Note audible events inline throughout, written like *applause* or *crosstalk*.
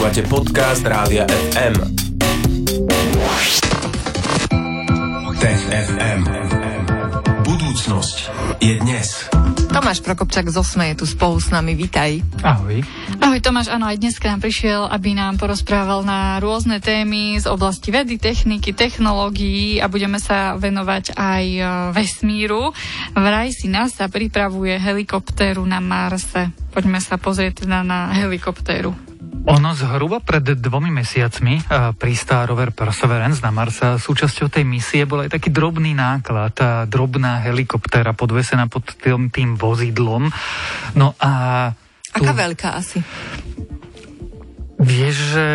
Počúvate podcast Rádia FM. Tech FM. Budúcnosť je dnes. Tomáš Prokopčak z Osme je tu spolu s nami, vítaj. Ahoj. Ahoj Tomáš, áno, aj dnes k nám prišiel, aby nám porozprával na rôzne témy z oblasti vedy, techniky, technológií a budeme sa venovať aj e, vesmíru. Vraj si NASA pripravuje helikoptéru na Marse. Poďme sa pozrieť teda na helikoptéru. Ono zhruba pred dvomi mesiacmi uh, pristá rover Perseverance na Marsa. Súčasťou tej misie bol aj taký drobný náklad, tá drobná helikoptéra podvesená pod tým, tým vozidlom. No a... Tu... Aká veľká asi? Vieš, že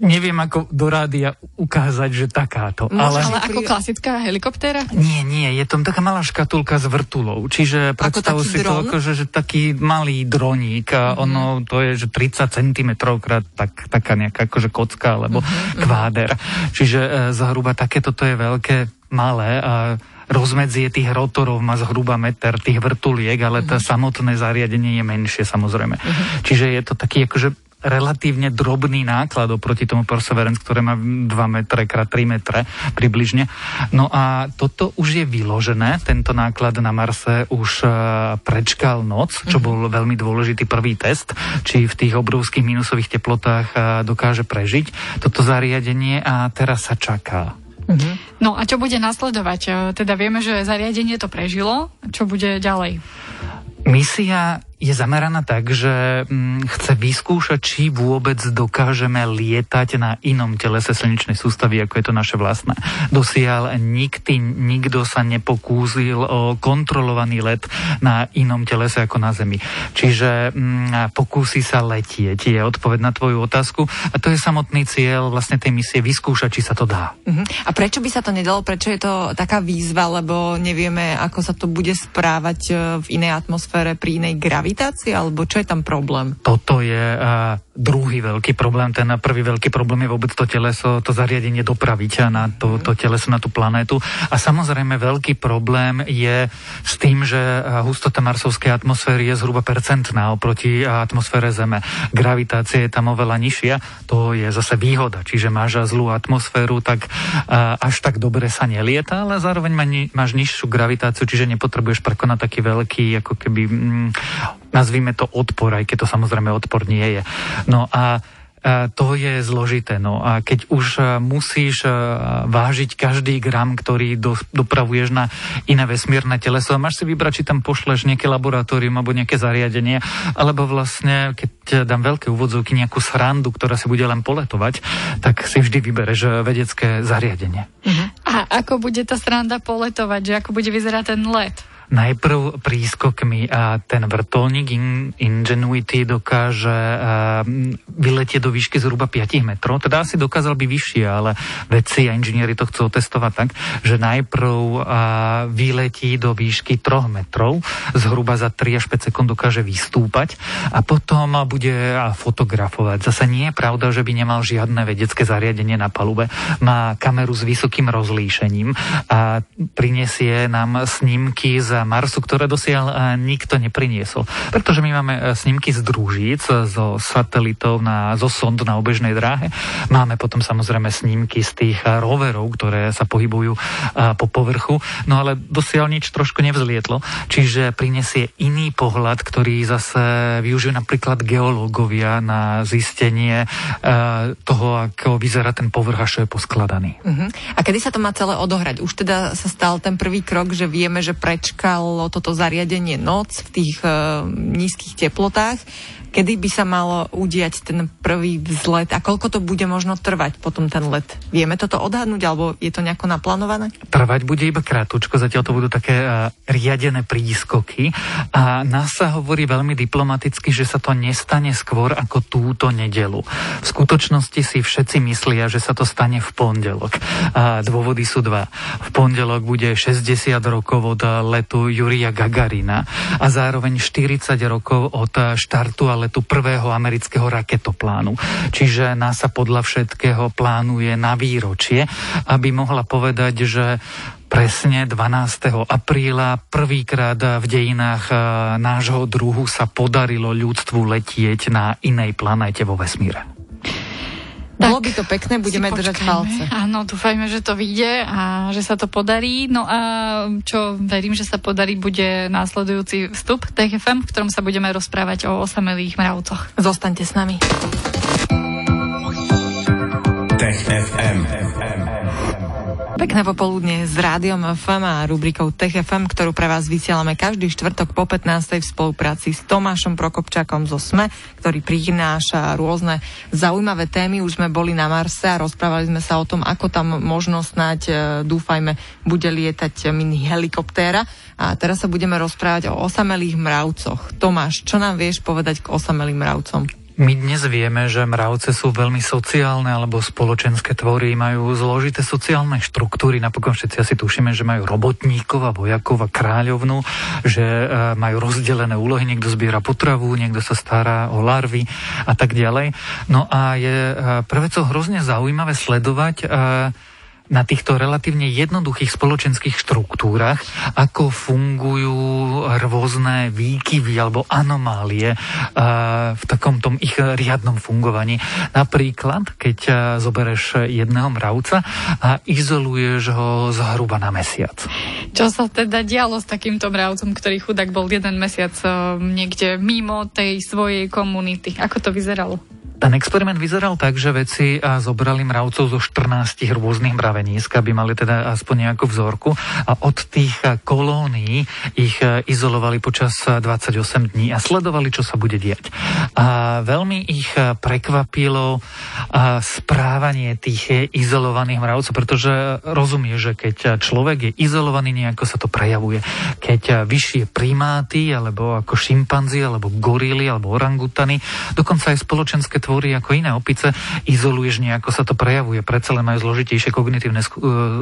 neviem ako do rádia ukázať, že takáto. ale... ale ako klasická helikoptéra? Nie, nie, je tam taká malá škatulka s vrtulou. Čiže predstav si dron? to ako, že, že taký malý droník a uh-huh. ono to je, že 30 cm krát tak, taká nejaká akože kocka alebo uh-huh. kváder. Čiže e, zhruba takéto to je veľké, malé a rozmedzie tých rotorov má zhruba meter tých vrtuliek, ale uh-huh. to samotné zariadenie je menšie samozrejme. Uh-huh. Čiže je to taký akože relatívne drobný náklad oproti tomu Perseverance, ktoré má 2 metre x 3 metre približne. No a toto už je vyložené, tento náklad na Marse už e, prečkal noc, čo mhm. bol veľmi dôležitý prvý test, či v tých obrovských minusových teplotách e, dokáže prežiť toto zariadenie a teraz sa čaká. Uh-huh. No a čo bude nasledovať? E, teda vieme, že zariadenie to prežilo. Čo bude ďalej? Misia je zameraná tak, že hm, chce vyskúšať, či vôbec dokážeme lietať na inom telese slnečnej sústavy, ako je to naše vlastné. Dosiaľ nikdy, nikto sa nepokúsil o kontrolovaný let na inom telese ako na Zemi. Čiže hm, pokúsi sa letieť, je odpoveď na tvoju otázku. A to je samotný cieľ vlastne tej misie, vyskúšať, či sa to dá. Uh-huh. A prečo by sa to nedalo? Prečo je to taká výzva? Lebo nevieme, ako sa to bude správať e, v inej atmosfére pri inej gravity gravitácia, alebo čo je tam problém? Toto je uh, druhý veľký problém. Ten prvý veľký problém je vôbec to teleso, to zariadenie dopraviť na to, to teleso, na tú planétu. A samozrejme veľký problém je s tým, že hustota marsovskej atmosféry je zhruba percentná oproti atmosfére Zeme. Gravitácia je tam oveľa nižšia, to je zase výhoda. Čiže máš zlú atmosféru, tak uh, až tak dobre sa nelieta, ale zároveň máš nižšiu gravitáciu, čiže nepotrebuješ prekonať taký veľký ako keby mm, nazvime to odpor, aj keď to samozrejme odpor nie je. No a to je zložité. No a keď už musíš vážiť každý gram, ktorý do, dopravuješ na iné vesmírne teleso, máš si vybrať, či tam pošleš nejaké laboratórium alebo nejaké zariadenie, alebo vlastne, keď dám veľké úvodzovky, nejakú srandu, ktorá si bude len poletovať, tak si vždy vybereš vedecké zariadenie. Uh-huh. A ako bude tá sranda poletovať, že ako bude vyzerať ten let? Najprv prískokmi a ten vrtulník in, Ingenuity dokáže uh, vyletieť do výšky zhruba 5 metrov, teda asi dokázal by vyššie, ale vedci a inžinieri to chcú testovať tak, že najprv uh, vyletí do výšky 3 metrov, zhruba za 3 až 5 sekúnd dokáže vystúpať a potom bude fotografovať. Zase nie je pravda, že by nemal žiadne vedecké zariadenie na palube. Má kameru s vysokým rozlíšením a prinesie nám snímky Marsu, ktoré dosiaľ e, nikto nepriniesol. Pretože my máme e, snímky z družíc, e, zo satelitov, na, zo sond na obežnej dráhe. Máme potom samozrejme snímky z tých roverov, ktoré sa pohybujú po povrchu. No ale dosiaľ nič trošku nevzlietlo. Čiže prinesie iný pohľad, ktorý zase využijú napríklad geológovia na zistenie toho, ako vyzerá ten povrch, až je poskladaný. Uh-huh. A kedy sa to má celé odohrať? Už teda sa stal ten prvý krok, že vieme, že prečka čakalo toto zariadenie noc v tých uh, nízkych teplotách kedy by sa malo udiať ten prvý vzlet a koľko to bude možno trvať potom ten let? Vieme toto odhadnúť alebo je to nejako naplánované? Trvať bude iba krátko, zatiaľ to budú také uh, riadené prískoky a nás sa hovorí veľmi diplomaticky, že sa to nestane skôr ako túto nedelu. V skutočnosti si všetci myslia, že sa to stane v pondelok. A dôvody sú dva. V pondelok bude 60 rokov od letu Jurija Gagarina a zároveň 40 rokov od štartu a letu prvého amerického raketoplánu. Čiže NASA podľa všetkého plánuje na výročie, aby mohla povedať, že presne 12. apríla prvýkrát v dejinách e, nášho druhu sa podarilo ľudstvu letieť na inej planéte vo vesmíre. Bolo by to pekné, budeme držať palce. Áno, dúfajme, že to vyjde a že sa to podarí. No a čo verím, že sa podarí, bude následujúci vstup TFM, v ktorom sa budeme rozprávať o osamelých mravcoch. Zostaňte s nami. Pekné popoludne s rádiom FM a rubrikou Tech FM, ktorú pre vás vysielame každý štvrtok po 15. v spolupráci s Tomášom Prokopčakom zo SME, ktorý prináša rôzne zaujímavé témy. Už sme boli na Marse a rozprávali sme sa o tom, ako tam možno snáď, e, dúfajme, bude lietať mini helikoptéra. A teraz sa budeme rozprávať o osamelých mravcoch. Tomáš, čo nám vieš povedať k osamelým mravcom? My dnes vieme, že mravce sú veľmi sociálne alebo spoločenské tvory, majú zložité sociálne štruktúry, napokon všetci asi tušíme, že majú robotníkov a vojakov a kráľovnú, že e, majú rozdelené úlohy, niekto zbiera potravu, niekto sa stará o larvy a tak ďalej. No a je e, prvé co hrozne zaujímavé sledovať e, na týchto relatívne jednoduchých spoločenských štruktúrach, ako fungujú rôzne výkyvy alebo anomálie v takom tom ich riadnom fungovaní. Napríklad, keď zobereš jedného mravca a izoluješ ho zhruba na mesiac. Čo sa teda dialo s takýmto mravcom, ktorý chudák bol jeden mesiac niekde mimo tej svojej komunity? Ako to vyzeralo? Ten experiment vyzeral tak, že vedci zobrali mravcov zo 14 rôznych mravenísk, aby mali teda aspoň nejakú vzorku a od tých kolónií ich izolovali počas 28 dní a sledovali, čo sa bude diať. A veľmi ich prekvapilo správanie tých izolovaných mravcov, pretože rozumie, že keď človek je izolovaný, nejako sa to prejavuje. Keď vyššie primáty, alebo ako šimpanzi, alebo gorily, alebo orangutany, dokonca aj spoločenské tvory ako iné opice, izoluješ nejako sa to prejavuje. Predsa len majú zložitejšie kognitívne e,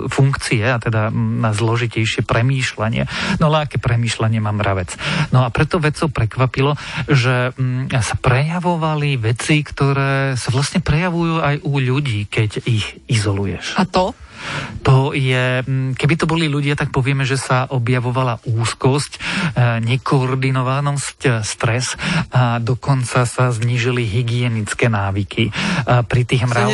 funkcie a teda na zložitejšie premýšľanie. No ale aké premýšľanie má mravec? No a preto vedcov prekvapilo, že sa prejavovali veci, ktoré sa vlastne prejavujú aj u ľudí, keď ich izoluješ. A to? To je, mm, keby to boli ľudia, tak povieme, že sa objavovala úzkosť, e, nekoordinovanosť, e, stres a dokonca sa znížili hygienické návyky. Pri tých mravcoch.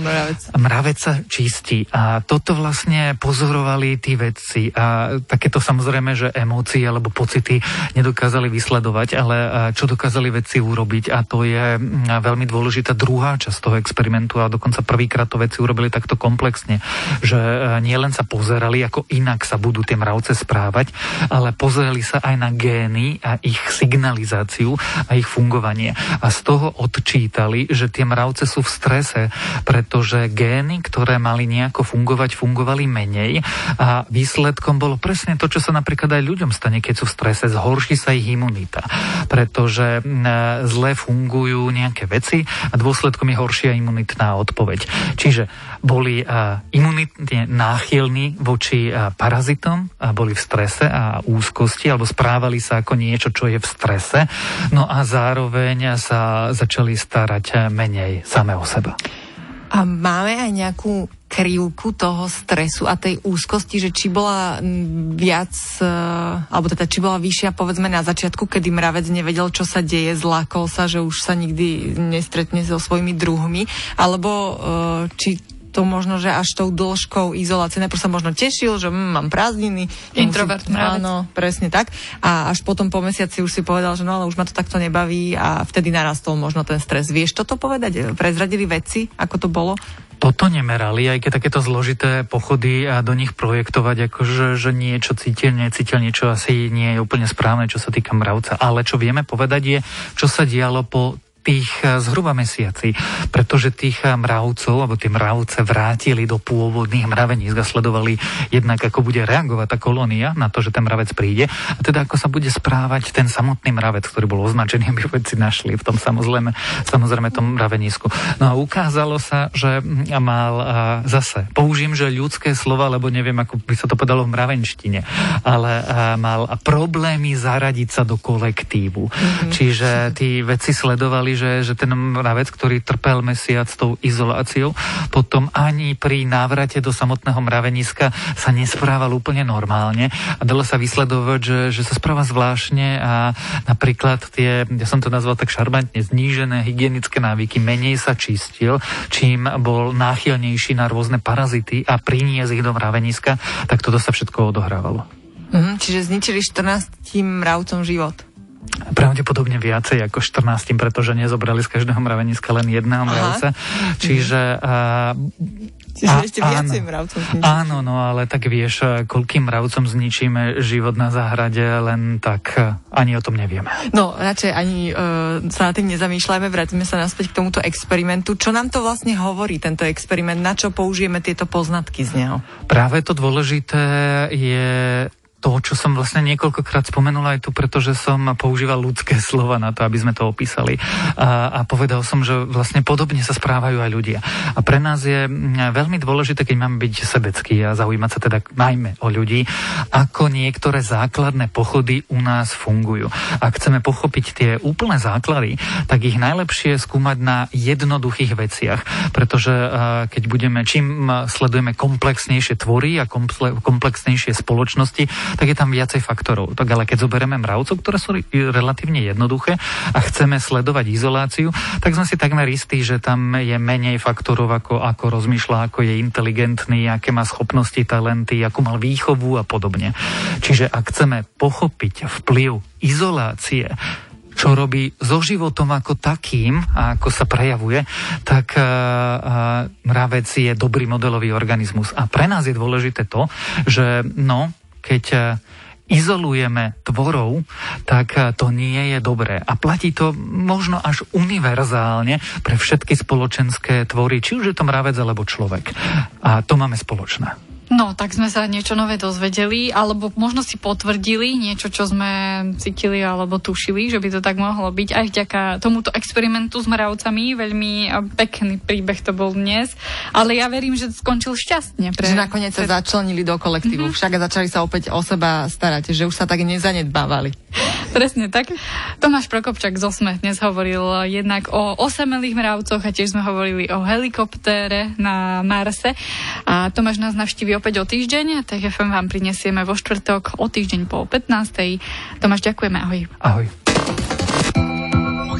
mravec. Mravec sa čistí. A toto vlastne pozorovali tí vedci. A takéto samozrejme, že emócie alebo pocity nedokázali vysledovať, ale čo dokázali vedci urobiť a to je veľmi dôležitá druhá časť toho experimentu a dokonca prvýkrát to vedci urobili takto komplexne že e, nielen sa pozerali, ako inak sa budú tie mravce správať, ale pozerali sa aj na gény a ich signalizáciu a ich fungovanie. A z toho odčítali, že tie mravce sú v strese, pretože gény, ktoré mali nejako fungovať, fungovali menej a výsledkom bolo presne to, čo sa napríklad aj ľuďom stane, keď sú v strese, zhorší sa ich imunita, pretože zle fungujú nejaké veci a dôsledkom je horšia imunitná odpoveď. Čiže boli imunitní imunitne náchylní voči parazitom, a boli v strese a úzkosti, alebo správali sa ako niečo, čo je v strese, no a zároveň sa začali starať menej same o seba. A máme aj nejakú krivku toho stresu a tej úzkosti, že či bola viac, e, alebo teda či bola vyššia povedzme na začiatku, kedy mravec nevedel, čo sa deje, zlákol sa, že už sa nikdy nestretne so svojimi druhmi, alebo e, či to možno, že až tou dĺžkou izolácie. Najprv sa možno tešil, že mm, mám prázdniny. Introvert. Musím, áno, presne tak. A až potom po mesiaci už si povedal, že no ale už ma to takto nebaví a vtedy narastol možno ten stres. Vieš toto povedať? Prezradili veci, ako to bolo? Toto nemerali, aj keď takéto zložité pochody a do nich projektovať, akože že niečo cítil, necítil, niečo asi nie je úplne správne, čo sa týka mravca. Ale čo vieme povedať je, čo sa dialo po tých eh, zhruba mesiaci, pretože tých eh, mravcov, alebo tie mravce vrátili do pôvodných mravenísk a sledovali jednak, ako bude reagovať tá kolónia na to, že ten mravec príde a teda ako sa bude správať ten samotný mravec, ktorý bol označený, *laughs* aby vedci našli v tom samozrejme, samozrejme tom mravenisku. No a ukázalo sa, že hm, mal eh, zase, použijem, že ľudské slova, lebo neviem, ako by sa to povedalo v mravenštine, ale mal problémy zaradiť sa do kolektívu. Mm-hmm. Čiže tí vedci sledovali, že, že ten mravec, ktorý trpel mesiac tou izoláciou, potom ani pri návrate do samotného mraveniska sa nesprával úplne normálne a dalo sa vysledovať, že, že sa správa zvláštne a napríklad tie, ja som to nazval tak šarmantne, znížené hygienické návyky, menej sa čistil, čím bol náchylnejší na rôzne parazity a priniesť ich do mraveniska, tak toto sa všetko odohrávalo. Mhm, čiže zničili 14 mravcom život. Pravdepodobne viacej ako 14, pretože nezobrali z každého mraveniska len jedného mravca. Čiže... Uh, Čiže a, ešte viacej mravcom Áno, no ale tak vieš, koľkým mravcom zničíme život na záhrade, len tak ani o tom nevieme. No, radšej ani uh, sa na tým nezamýšľajme, vrátime sa naspäť k tomuto experimentu. Čo nám to vlastne hovorí, tento experiment? Na čo použijeme tieto poznatky z neho? Práve to dôležité je to, čo som vlastne niekoľkokrát spomenul aj tu, pretože som používal ľudské *laughs* slova na to, aby sme to opísali. A, a povedal som, že vlastne podobne sa správajú aj ľudia. A pre nás je veľmi dôležité, keď máme byť sebecký a zaujímať sa teda najmä o ľudí, ako niektoré základné pochody u nás fungujú. Ak chceme pochopiť tie úplné základy, tak ich najlepšie skúmať na jednoduchých veciach, pretože keď budeme, čím sledujeme komplexnejšie tvory a komplexnejšie spoločnosti, tak je tam viacej faktorov. Tak ale keď zoberieme mravcov, ktoré sú relatívne jednoduché a chceme sledovať izoláciu, tak sme si takmer istí, že tam je menej faktorov, ako, ako rozmýšľa, ako je inteligentný, aké má schopnosti, talenty, ako mal výchovu a podobne. Čiže ak chceme pochopiť vplyv izolácie, čo robí so životom ako takým a ako sa prejavuje, tak uh, uh, mravec je dobrý modelový organizmus. A pre nás je dôležité to, že no, keď e, izolujeme tvorov, tak e, to nie je dobré. A platí to možno až univerzálne pre všetky spoločenské tvory, či už je to mravec alebo človek. A to máme spoločné. No, tak sme sa niečo nové dozvedeli, alebo možno si potvrdili niečo, čo sme cítili alebo tušili, že by to tak mohlo byť. Aj vďaka tomuto experimentu s mravcami, veľmi pekný príbeh to bol dnes, ale ja verím, že skončil šťastne. Pre, že nakoniec pre... sa začlenili do kolektívu, mm-hmm. však začali sa opäť o seba starať, že už sa tak nezanedbávali. Presne tak. Tomáš Prokopčak z Osme dnes hovoril jednak o osamelých mravcoch a tiež sme hovorili o helikoptére na Marse. A Tomáš nás navštívi opäť o týždeň, tak FM vám prinesieme vo štvrtok o týždeň po 15. Tomáš, ďakujeme, ahoj. Ahoj.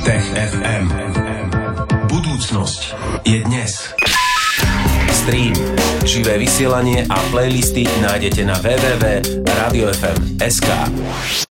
Tech FM. Budúcnosť je dnes. Stream, živé vysielanie a playlisty nájdete na www.radiofm.sk.